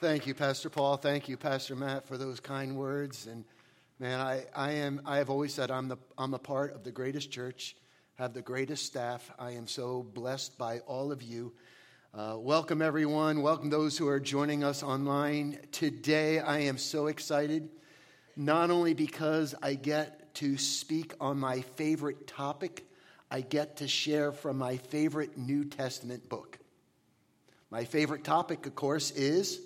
Thank you, Pastor Paul. Thank you, Pastor Matt, for those kind words. And man, I, I am I have always said I'm the I'm a part of the greatest church, have the greatest staff. I am so blessed by all of you. Uh, welcome everyone. Welcome those who are joining us online today. I am so excited, not only because I get to speak on my favorite topic, I get to share from my favorite New Testament book. My favorite topic, of course, is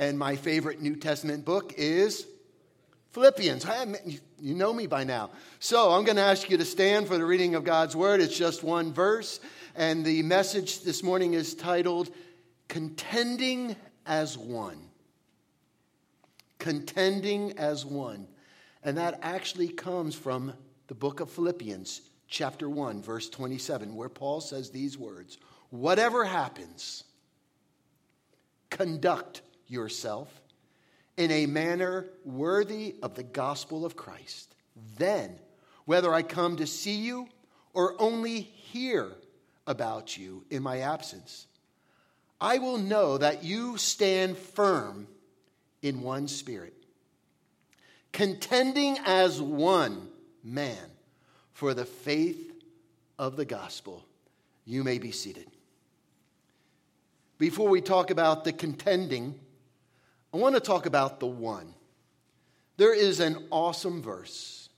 and my favorite New Testament book is Philippians. You know me by now. So I'm going to ask you to stand for the reading of God's Word. It's just one verse. And the message this morning is titled Contending as One. Contending as One. And that actually comes from the book of Philippians, chapter 1, verse 27, where Paul says these words Whatever happens, conduct yourself in a manner worthy of the gospel of Christ. Then, whether I come to see you or only hear about you in my absence, I will know that you stand firm in one spirit, contending as one man for the faith of the gospel. You may be seated. Before we talk about the contending, I want to talk about the one. There is an awesome verse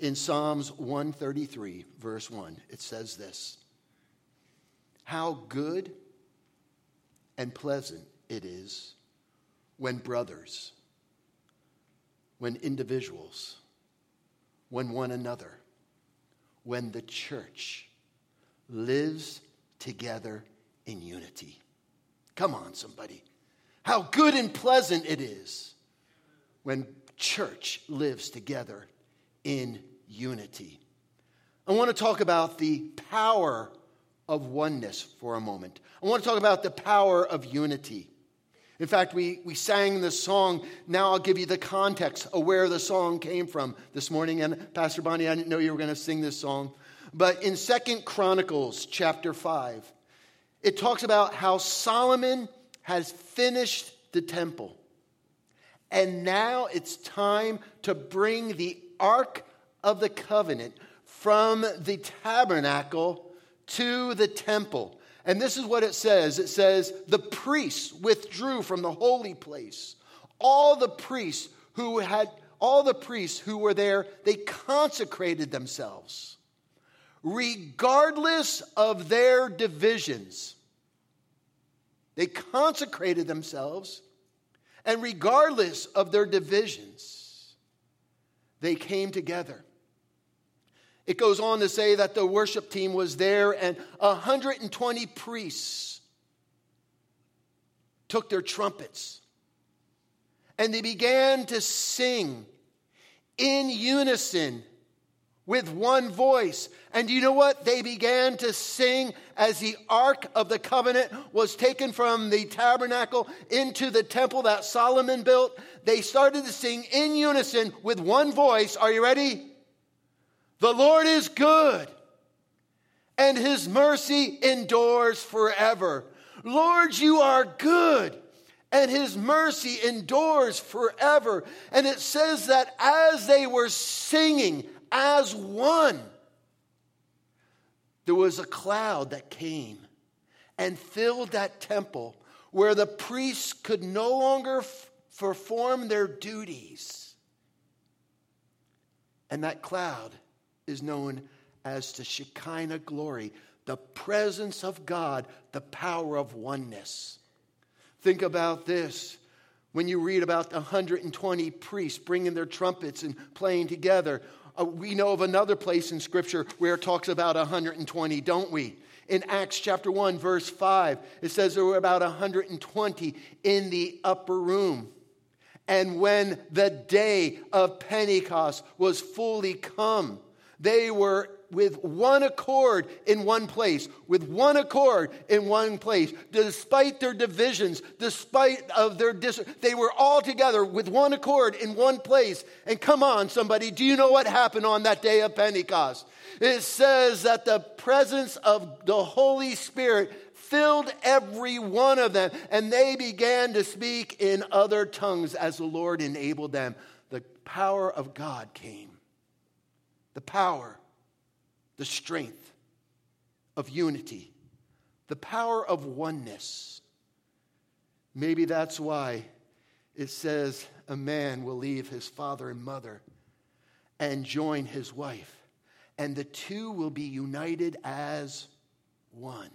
in Psalms 133, verse 1. It says this How good and pleasant it is when brothers, when individuals, when one another, when the church lives together in unity. Come on, somebody. How good and pleasant it is when church lives together in unity. I want to talk about the power of oneness for a moment. I want to talk about the power of unity. In fact, we, we sang this song. Now I'll give you the context of where the song came from this morning. And Pastor Bonnie, I didn't know you were going to sing this song. But in Second Chronicles chapter 5, it talks about how Solomon has finished the temple. And now it's time to bring the Ark of the Covenant from the tabernacle to the temple. And this is what it says it says, The priests withdrew from the holy place. All the priests who had, all the priests who were there, they consecrated themselves, regardless of their divisions. They consecrated themselves, and regardless of their divisions, they came together. It goes on to say that the worship team was there, and 120 priests took their trumpets and they began to sing in unison with one voice. And you know what? They began to sing as the Ark of the Covenant was taken from the tabernacle into the temple that Solomon built. They started to sing in unison with one voice. Are you ready? The Lord is good, and his mercy endures forever. Lord, you are good and his mercy endures forever. And it says that as they were singing, as one. There was a cloud that came and filled that temple where the priests could no longer f- perform their duties. And that cloud is known as the Shekinah glory, the presence of God, the power of oneness. Think about this. When you read about the 120 priests bringing their trumpets and playing together, uh, we know of another place in Scripture where it talks about 120, don't we? In Acts chapter 1, verse 5, it says there were about 120 in the upper room. And when the day of Pentecost was fully come, they were with one accord in one place, with one accord in one place, despite their divisions, despite of their dis- they were all together with one accord in one place. And come on, somebody, do you know what happened on that day of Pentecost? It says that the presence of the Holy Spirit filled every one of them, and they began to speak in other tongues as the Lord enabled them. The power of God came. The power, the strength of unity, the power of oneness. Maybe that's why it says a man will leave his father and mother and join his wife, and the two will be united as one.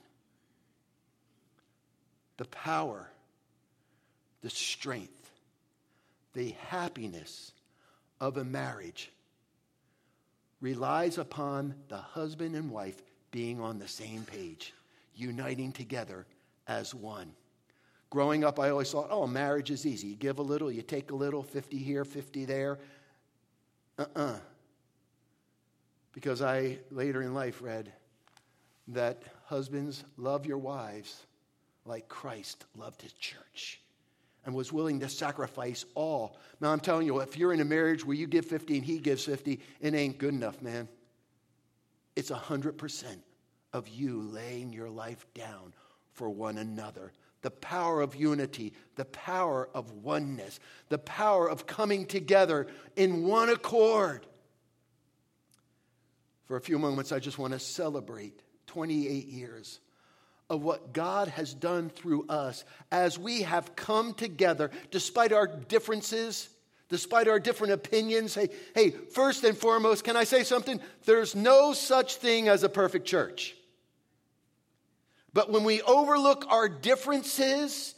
The power, the strength, the happiness of a marriage relies upon the husband and wife being on the same page, uniting together as one. Growing up, I always thought, oh, marriage is easy. You give a little, you take a little, 50 here, 50 there. Uh uh-uh. uh Because I later in life read that husbands love your wives like Christ loved his church and was willing to sacrifice all. Now, I'm telling you, if you're in a marriage where you give 50 and he gives 50, it ain't good enough, man. It's 100% of you laying your life down for one another the power of unity, the power of oneness, the power of coming together in one accord. For a few moments, I just want to celebrate 28 years of what God has done through us as we have come together despite our differences, despite our different opinions. Hey, hey, first and foremost, can I say something? There's no such thing as a perfect church. But when we overlook our differences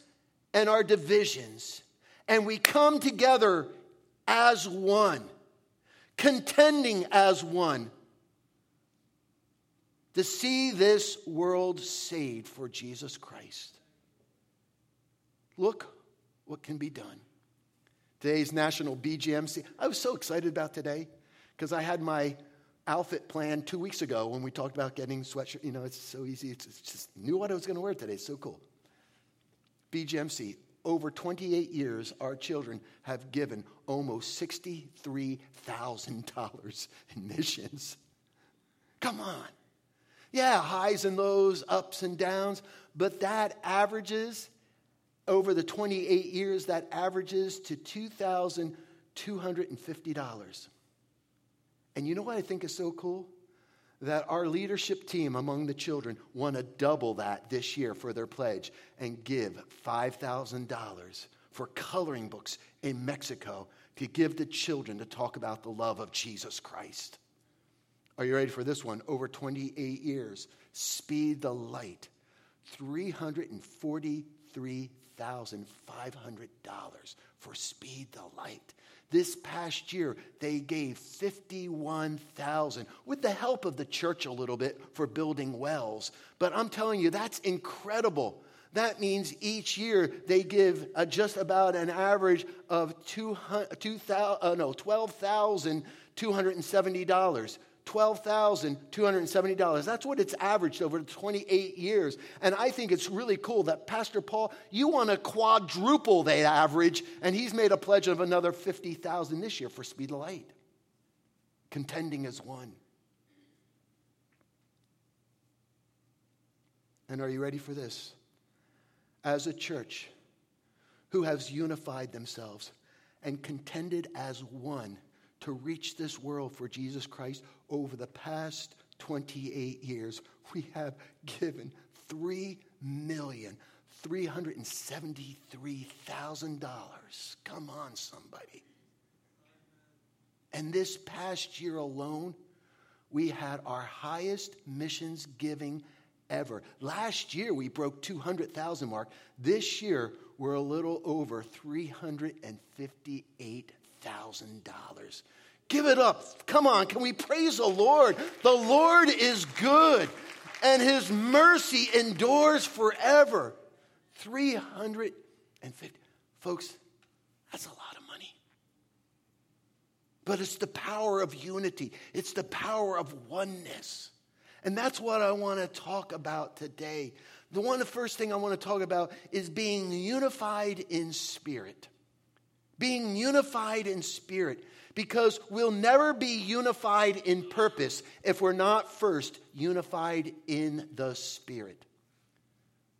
and our divisions, and we come together as one, contending as one, to see this world saved for Jesus Christ. Look what can be done. Today's National BGMC. I was so excited about today because I had my outfit plan two weeks ago when we talked about getting sweatshirt. You know, it's so easy. It's just knew what I was going to wear today. It's so cool. BGMC. Over 28 years, our children have given almost $63,000 in missions. Come on. Yeah, highs and lows, ups and downs, but that averages over the 28 years, that averages to $2,250. And you know what I think is so cool? That our leadership team among the children want to double that this year for their pledge and give $5,000 for coloring books in Mexico to give the children to talk about the love of Jesus Christ. Are you ready for this one? Over 28 years, Speed the Light, $343,500 for Speed the Light. This past year, they gave 51,000 with the help of the church a little bit for building wells. But I'm telling you, that's incredible. That means each year they give uh, just about an average of two, 2, uh, no, $12,270. $12,270. That's what it's averaged over 28 years. And I think it's really cool that Pastor Paul, you want to quadruple that average, and he's made a pledge of another 50,000 this year for Speed of Light. Contending as one. And are you ready for this? As a church who has unified themselves and contended as one to reach this world for Jesus Christ over the past 28 years, we have given $3 million. $373,000. Come on, somebody. And this past year alone, we had our highest missions giving ever. Last year, we broke 200,000 mark. This year, we're a little over 358 $1,000. Give it up. Come on, can we praise the Lord? The Lord is good and his mercy endures forever. 350. Folks, that's a lot of money. But it's the power of unity, it's the power of oneness. And that's what I want to talk about today. The one, the first thing I want to talk about is being unified in spirit being unified in spirit, because we'll never be unified in purpose if we're not first unified in the spirit.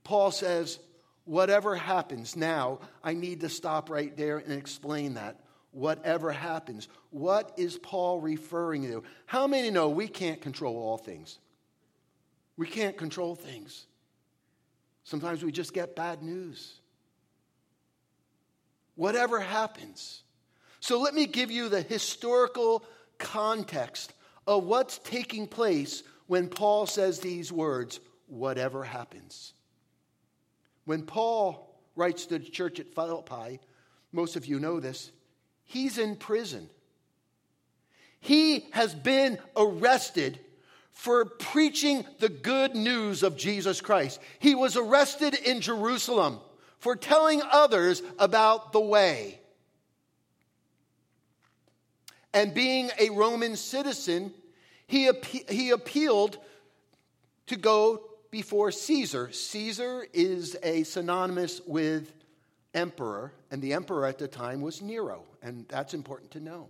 Paul says, whatever happens now, I need to stop right there and explain that. Whatever happens. What is Paul referring to? How many know we can't control all things? We can't control things. Sometimes we just get bad news. Whatever happens. So let me give you the historical context of what's taking place when Paul says these words, whatever happens. When Paul writes to the church at Philippi, most of you know this, he's in prison. He has been arrested for preaching the good news of Jesus Christ. He was arrested in Jerusalem for telling others about the way. And being a Roman citizen, he, he appealed to go before Caesar. Caesar is a synonymous with emperor, and the emperor at the time was Nero, and that's important to know.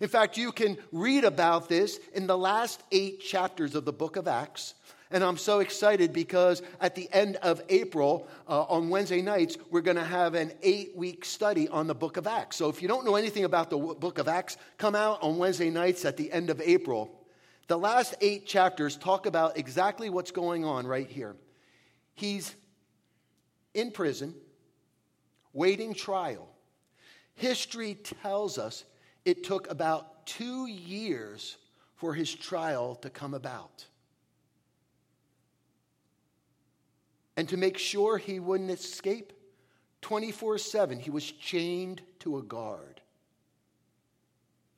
In fact, you can read about this in the last eight chapters of the book of Acts. And I'm so excited because at the end of April, uh, on Wednesday nights, we're going to have an eight week study on the book of Acts. So if you don't know anything about the book of Acts, come out on Wednesday nights at the end of April. The last eight chapters talk about exactly what's going on right here. He's in prison, waiting trial. History tells us it took about two years for his trial to come about. And to make sure he wouldn't escape, 24 7, he was chained to a guard.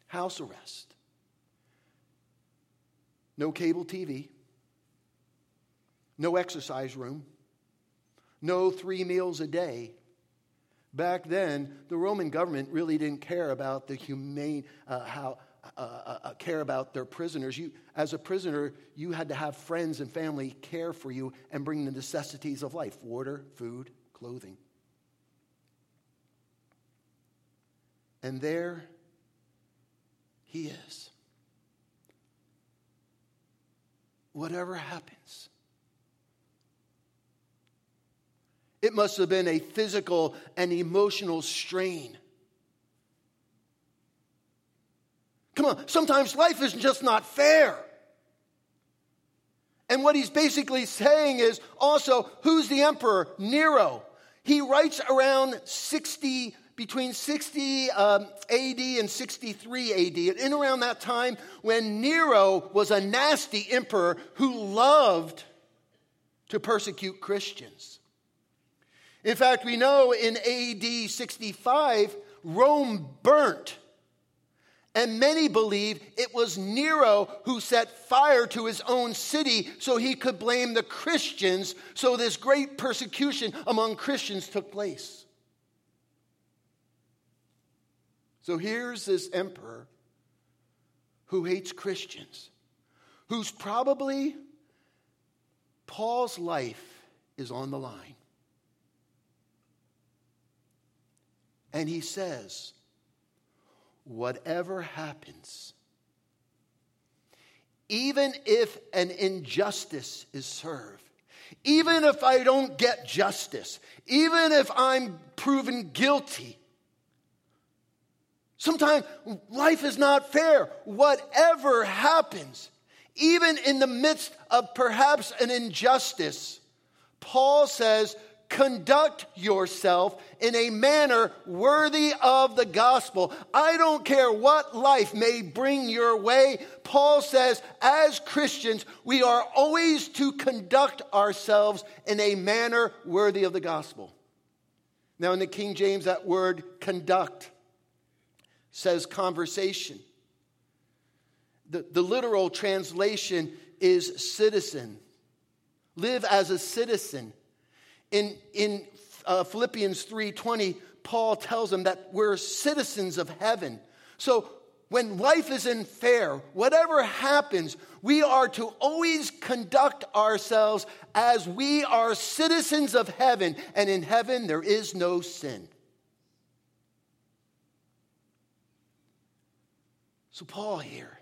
House arrest. No cable TV. No exercise room. No three meals a day. Back then, the Roman government really didn't care about the humane, uh, how, uh, uh, uh, care about their prisoners. You, as a prisoner, you had to have friends and family care for you and bring the necessities of life water, food, clothing. And there he is. Whatever happens, it must have been a physical and emotional strain Come on, sometimes life is just not fair. And what he's basically saying is also, who's the emperor? Nero. He writes around 60, between 60 um, AD and 63 AD, and in around that time when Nero was a nasty emperor who loved to persecute Christians. In fact, we know in AD 65, Rome burnt and many believe it was Nero who set fire to his own city so he could blame the Christians. So this great persecution among Christians took place. So here's this emperor who hates Christians, who's probably Paul's life is on the line. And he says, whatever happens, even if an injustice is served, even if I don't get justice, even if I'm proven guilty, sometimes life is not fair. Whatever happens, even in the midst of perhaps an injustice, Paul says, conduct yourself in a manner worthy of the gospel. I don't care what life may bring your way. Paul says, as Christians, we are always to conduct ourselves in a manner worthy of the gospel. Now, in the King James, that word conduct says conversation. The, the literal translation is citizen. Live as a citizen in, in uh, Philippians 3:20, Paul tells them that we're citizens of heaven. So when life isn't fair, whatever happens, we are to always conduct ourselves as we are citizens of heaven, and in heaven there is no sin. So, Paul here,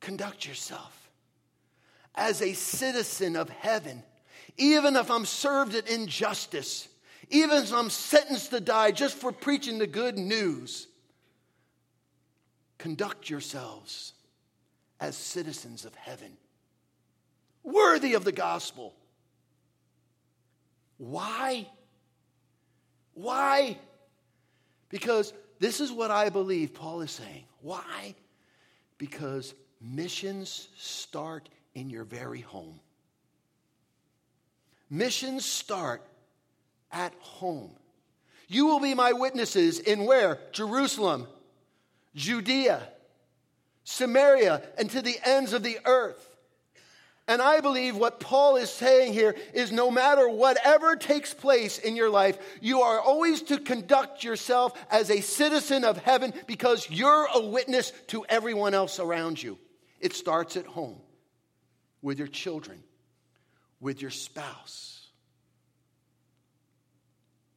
conduct yourself as a citizen of heaven even if I'm served at injustice, even if I'm sentenced to die just for preaching the good news, conduct yourselves as citizens of heaven, worthy of the gospel. Why? Why? Because this is what I believe Paul is saying. Why? Because missions start in your very home. Missions start at home. You will be my witnesses in where? Jerusalem, Judea, Samaria, and to the ends of the earth. And I believe what Paul is saying here is no matter whatever takes place in your life, you are always to conduct yourself as a citizen of heaven because you're a witness to everyone else around you. It starts at home with your children, with your spouse.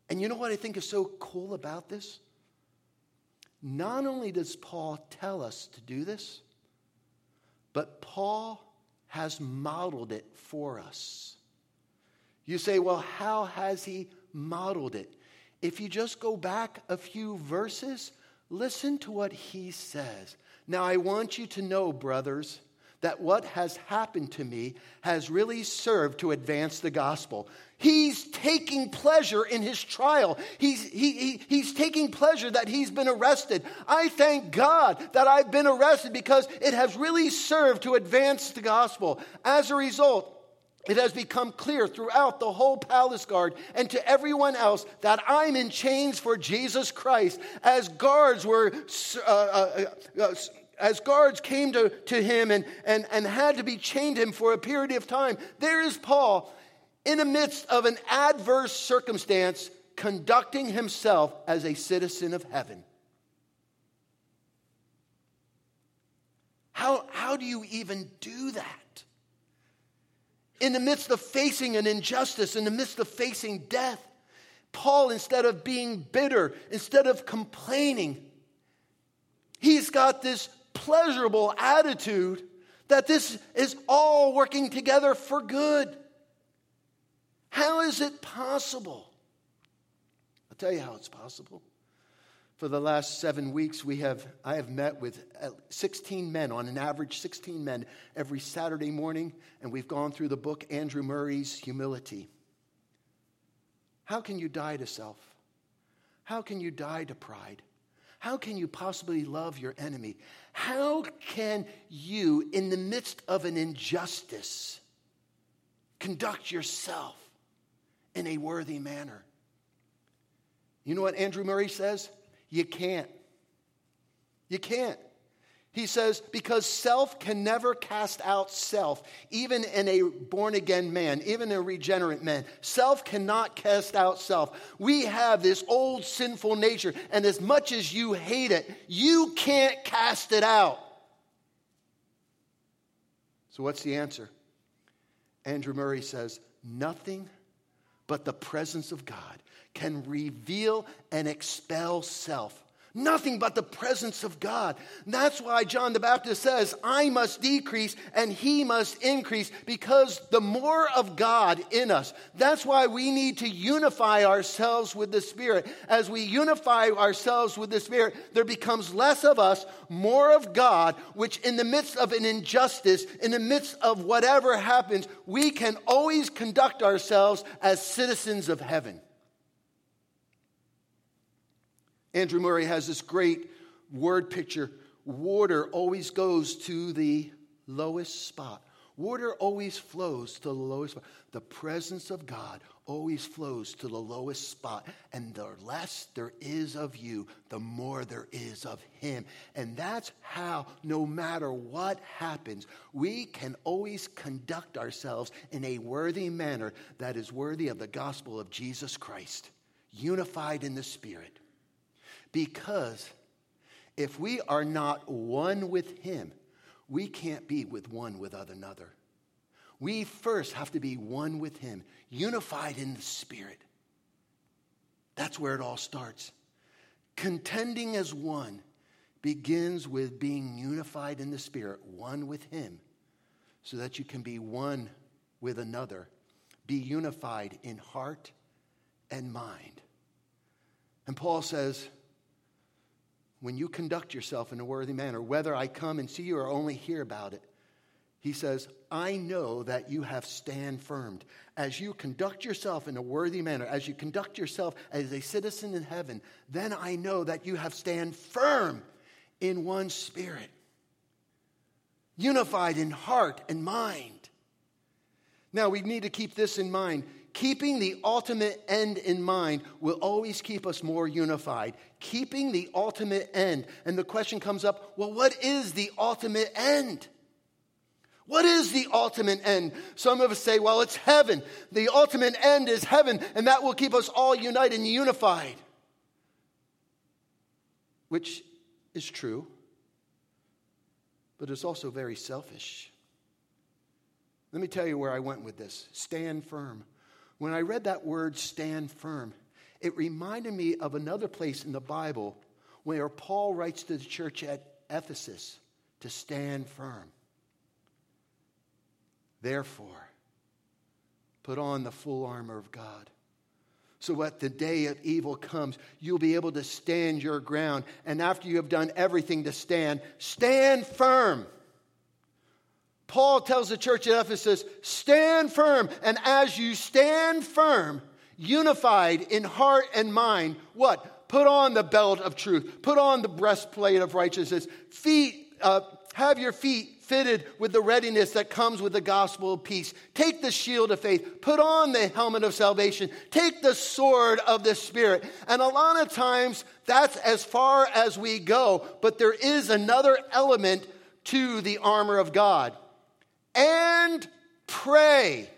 And you know what I think is so cool about this? Not only does Paul tell us to do this, but Paul has modeled it for us. You say, well, how has he modeled it? If you just go back a few verses, listen to what he says. Now, I want you to know, brothers, that what has happened to me has really served to advance the gospel. He's taking pleasure in his trial. He's, he, he, he's taking pleasure that he's been arrested. I thank God that I've been arrested because it has really served to advance the gospel. As a result, it has become clear throughout the whole palace guard and to everyone else that I'm in chains for Jesus Christ. As guards were uh, uh, uh, as guards came to, to him and, and, and had to be chained him for a period of time, there is Paul in the midst of an adverse circumstance conducting himself as a citizen of heaven. How, how do you even do that? In the midst of facing an injustice, in the midst of facing death, Paul, instead of being bitter, instead of complaining, he's got this pleasurable attitude that this is all working together for good. How is it possible? I'll tell you how it's possible. For the last seven weeks, we have, I have met with 16 men, on an average 16 men, every Saturday morning, and we've gone through the book Andrew Murray's Humility. How can you die to self? How can you die to pride? How can you possibly love your enemy? How can you, in the midst of an injustice, conduct yourself in a worthy manner? You know what Andrew Murray says? You can't. You can't. He says, because self can never cast out self, even in a born again man, even a regenerate man. Self cannot cast out self. We have this old sinful nature, and as much as you hate it, you can't cast it out. So, what's the answer? Andrew Murray says, nothing but the presence of God can reveal and expel self Nothing but the presence of God. That's why John the Baptist says, I must decrease and he must increase because the more of God in us. That's why we need to unify ourselves with the Spirit. As we unify ourselves with the Spirit, there becomes less of us, more of God, which in the midst of an injustice, in the midst of whatever happens, we can always conduct ourselves as citizens of heaven. Andrew Murray has this great word picture. Water always goes to the lowest spot. Water always flows to the lowest spot. The presence of God always flows to the lowest spot. And the less there is of you, the more there is of Him. And that's how, no matter what happens, we can always conduct ourselves in a worthy manner that is worthy of the gospel of Jesus Christ, unified in the Spirit. Because if we are not one with Him, we can't be with one with another. We first have to be one with Him, unified in the Spirit. That's where it all starts. Contending as one begins with being unified in the Spirit, one with Him, so that you can be one with another be unified in heart and mind. And Paul says, when you conduct yourself in a worthy manner, whether I come and see you or only hear about it, he says, I know that you have stand firmed. As you conduct yourself in a worthy manner, as you conduct yourself as a citizen in heaven, then I know that you have stand firm in one spirit, unified in heart and mind. Now, we need to keep this in mind. Keeping the ultimate end in mind will always keep us more unified. Keeping the ultimate end. And the question comes up well, what is the ultimate end? What is the ultimate end? Some of us say, well, it's heaven. The ultimate end is heaven, and that will keep us all united and unified. Which is true, but it's also very selfish. Let me tell you where I went with this stand firm. When I read that word stand firm, it reminded me of another place in the Bible where Paul writes to the church at Ephesus to stand firm. Therefore, put on the full armor of God. So that the day of evil comes, you'll be able to stand your ground. And after you have done everything to stand, stand firm. Paul tells the church at Ephesus, stand firm. And as you stand firm, unified in heart and mind, what? Put on the belt of truth. Put on the breastplate of righteousness. Feet, uh, have your feet fitted with the readiness that comes with the gospel of peace. Take the shield of faith. Put on the helmet of salvation. Take the sword of the Spirit. And a lot of times, that's as far as we go. But there is another element to the armor of God and pray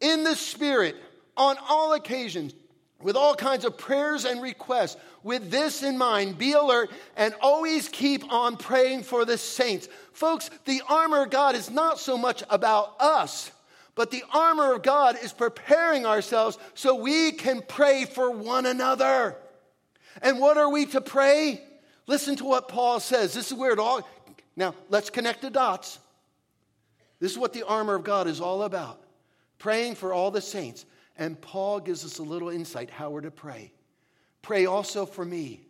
in the Spirit on all occasions with all kinds of prayers and requests. With this in mind, be alert and always keep on praying for the saints. Folks, the armor of God is not so much about us, but the armor of God is preparing ourselves so we can pray for one another. And what are we to pray? Listen to what Paul says. This is where it all. Now, let's connect the dots. This is what the armor of God is all about praying for all the saints. And Paul gives us a little insight how we're to pray. Pray also for me,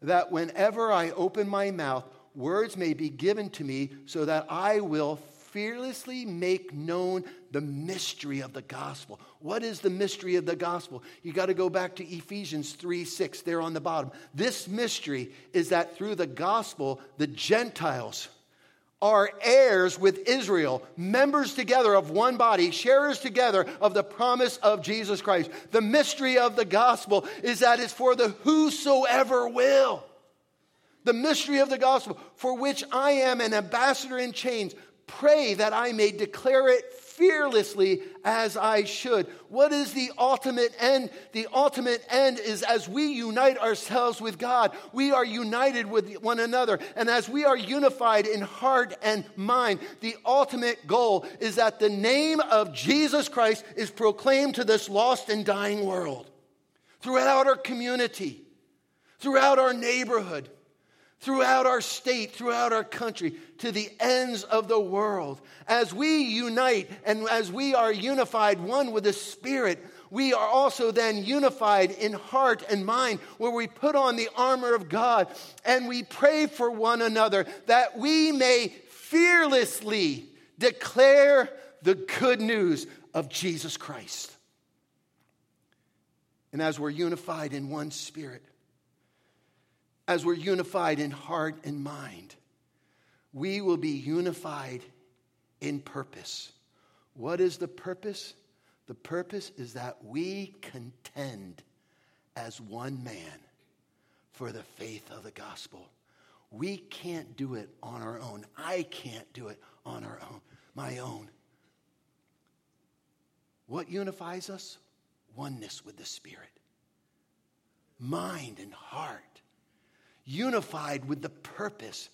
that whenever I open my mouth, words may be given to me so that I will fearlessly make known the mystery of the gospel. What is the mystery of the gospel? You got to go back to Ephesians 3 6, there on the bottom. This mystery is that through the gospel, the Gentiles are heirs with Israel, members together of one body, sharers together of the promise of Jesus Christ. The mystery of the gospel is that it's for the whosoever will. The mystery of the gospel, for which I am an ambassador in chains, pray that I may declare it fearlessly as I should. What is the ultimate end? The ultimate end is as we unite ourselves with God, we are united with one another. And as we are unified in heart and mind, the ultimate goal is that the name of Jesus Christ is proclaimed to this lost and dying world throughout our community, throughout our neighborhood throughout our state, throughout our country, to the ends of the world. As we unite and as we are unified one with the Spirit, we are also then unified in heart and mind, where we put on the armor of God and we pray for one another that we may fearlessly declare the good news of Jesus Christ. And as we're unified in one spirit, as we're unified in heart and mind, we will be unified in purpose. What is the purpose? The purpose is that we contend as one man for the faith of the gospel. We can't do it on our own. I can't do it on our own, my own. What unifies us? Oneness with the Spirit, mind and heart unified with the purpose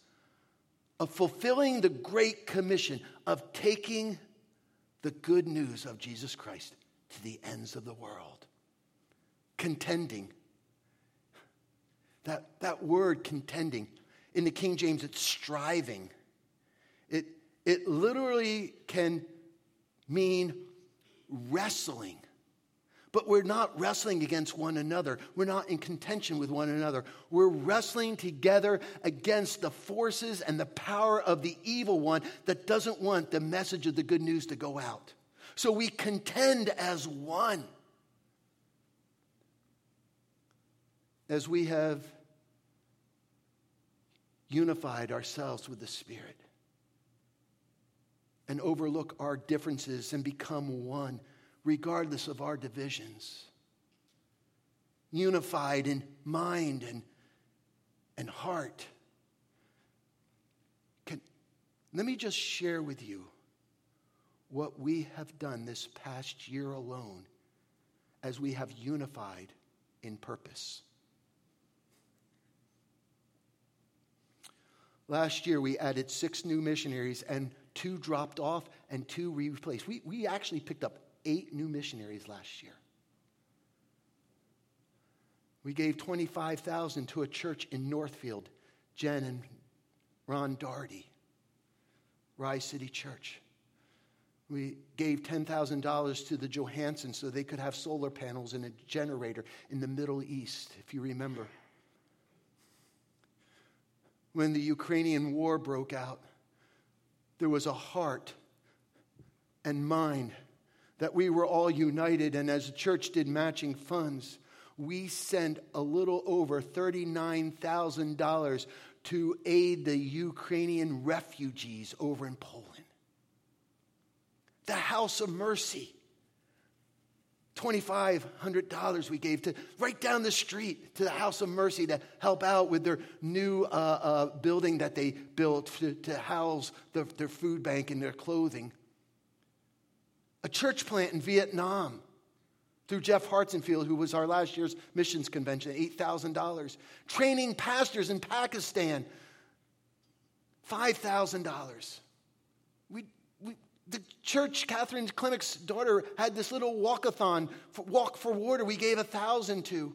of fulfilling the great commission of taking the good news of Jesus Christ to the ends of the world. Contending. That, that word contending, in the King James, it's striving. It, it literally can mean wrestling. But we're not wrestling against one another. We're not in contention with one another. We're wrestling together against the forces and the power of the evil one that doesn't want the message of the good news to go out. So we contend as one. As we have unified ourselves with the Spirit and overlook our differences and become one, regardless of our divisions. Unified in mind and, and heart. Can, let me just share with you what we have done this past year alone as we have unified in purpose. Last year, we added six new missionaries, and two dropped off and two replaced. We, we actually picked up eight new missionaries last year. We gave 25,000 to a church in Northfield, Jen and Ron Darty, Rise City Church. We gave $10,000 to the Johansons so they could have solar panels and a generator in the Middle East, if you remember. When the Ukrainian war broke out, there was a heart and mind that we were all united, and as a church did matching funds, we sent a little over $39,000 to aid the Ukrainian refugees over in Poland the house of mercy. $2,500 we gave to right down the street to the House of Mercy to help out with their new uh, uh, building that they built to, to house the, their food bank and their clothing. A church plant in Vietnam through Jeff Hartsenfield, who was our last year's missions convention, $8,000. Training pastors in Pakistan, $5,000 We, we, the church, Catherine Klimak's daughter, had this little walkathon, for, walk for water. We gave a thousand to.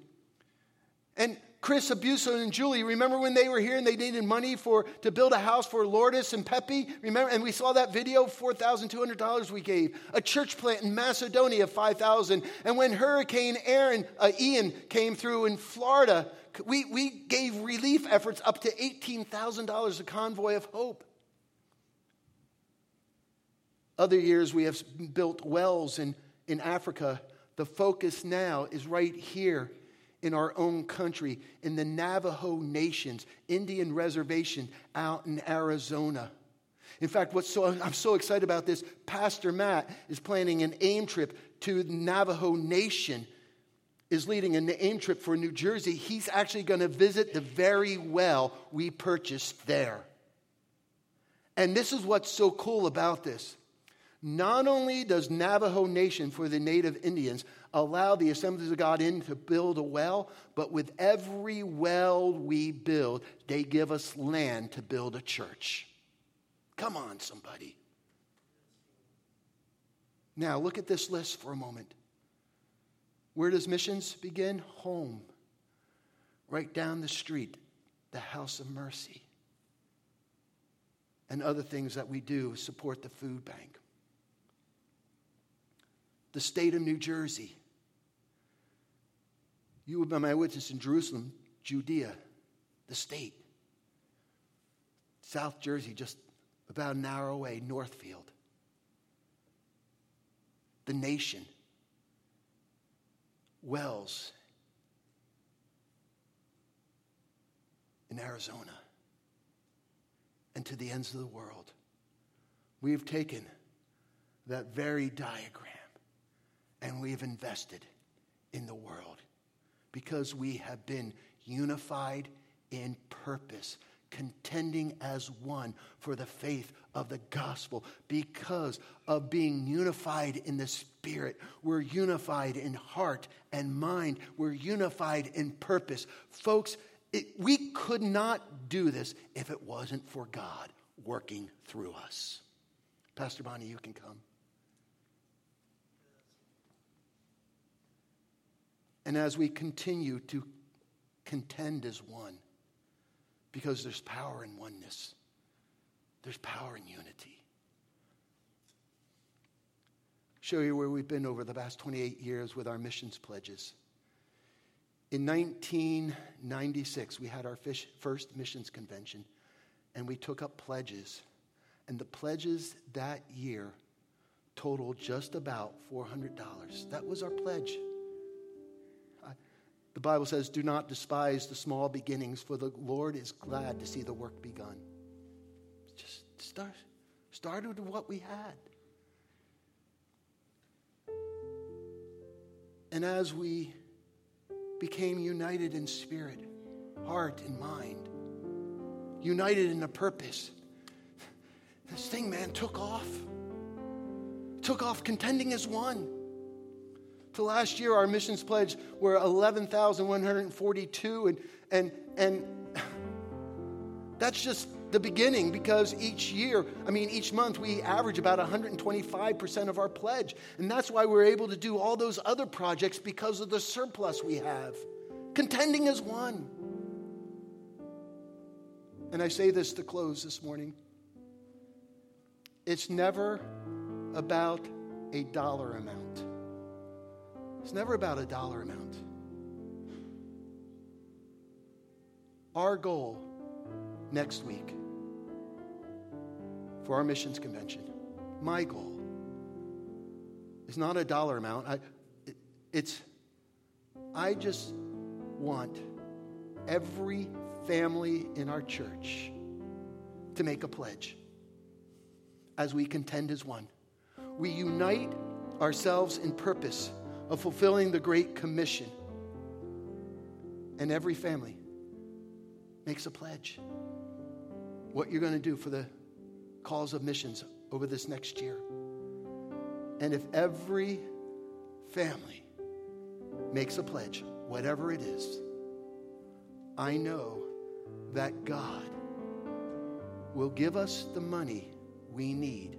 And Chris Abuso and Julie, remember when they were here and they needed money for to build a house for Lourdes and Pepe? Remember, and we saw that video, four thousand two hundred dollars we gave. A church plant in Macedonia, five thousand. And when Hurricane Aaron, uh, Ian came through in Florida, we, we gave relief efforts up to eighteen thousand dollars, a convoy of hope. Other years, we have built wells in, in Africa. The focus now is right here in our own country, in the Navajo Nations, Indian reservation out in Arizona. In fact, what's so, I'm so excited about this, Pastor Matt is planning an AIM trip to the Navajo Nation, is leading an AIM trip for New Jersey. He's actually going to visit the very well we purchased there. And this is what's so cool about this. Not only does Navajo Nation for the native Indians allow the Assemblies of God in to build a well, but with every well we build, they give us land to build a church. Come on, somebody. Now, look at this list for a moment. Where does missions begin? Home. Right down the street, the House of Mercy. And other things that we do support the food bank the state of New Jersey. You will be my witness in Jerusalem, Judea, the state. South Jersey, just about an hour away, Northfield. The nation. Wells in Arizona. And to the ends of the world. We've taken that very diagram and we've invested in the world because we have been unified in purpose, contending as one for the faith of the gospel. Because of being unified in the spirit, we're unified in heart and mind, we're unified in purpose. Folks, it, we could not do this if it wasn't for God working through us. Pastor Bonnie, you can come. And as we continue to contend as one, because there's power in oneness, there's power in unity. show you where we've been over the past 28 years with our missions pledges. In 1996, we had our first missions convention, and we took up pledges. And the pledges that year totaled just about $400. That was our pledge. The Bible says, Do not despise the small beginnings, for the Lord is glad to see the work begun. Just start, started with what we had. And as we became united in spirit, heart, and mind, united in a purpose, this thing, man, took off. Took off contending as one. To last year, our missions pledge were 11,142, and, and, and that's just the beginning because each year, I mean, each month, we average about 125% of our pledge. And that's why we're able to do all those other projects because of the surplus we have. Contending as one. And I say this to close this morning it's never about a dollar amount. It's never about a dollar amount. Our goal next week for our missions convention, my goal, is not a dollar amount. I, it, it's, I just want every family in our church to make a pledge as we contend as one. We unite ourselves in purpose of fulfilling the Great Commission. And every family makes a pledge. What you're going to do for the cause of missions over this next year. And if every family makes a pledge, whatever it is, I know that God will give us the money we need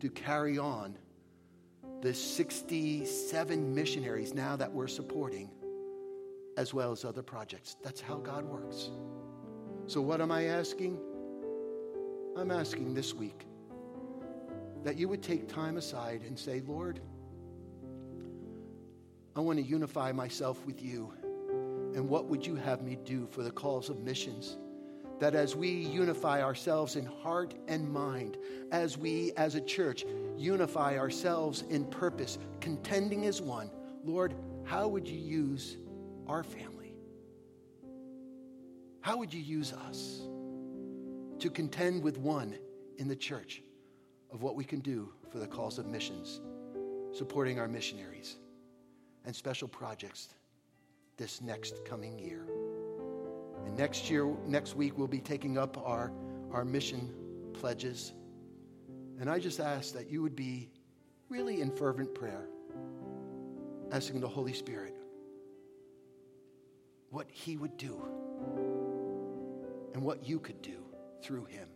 to carry on the 67 missionaries now that we're supporting, as well as other projects. That's how God works. So, what am I asking? I'm asking this week that you would take time aside and say, Lord, I want to unify myself with you. And what would you have me do for the cause of missions? That as we unify ourselves in heart and mind, as we as a church unify ourselves in purpose, contending as one, Lord, how would you use our family? How would you use us to contend with one in the church of what we can do for the cause of missions, supporting our missionaries and special projects this next coming year? And next year, next week, we'll be taking up our, our mission pledges. And I just ask that you would be really in fervent prayer, asking the Holy Spirit what He would do and what you could do through Him.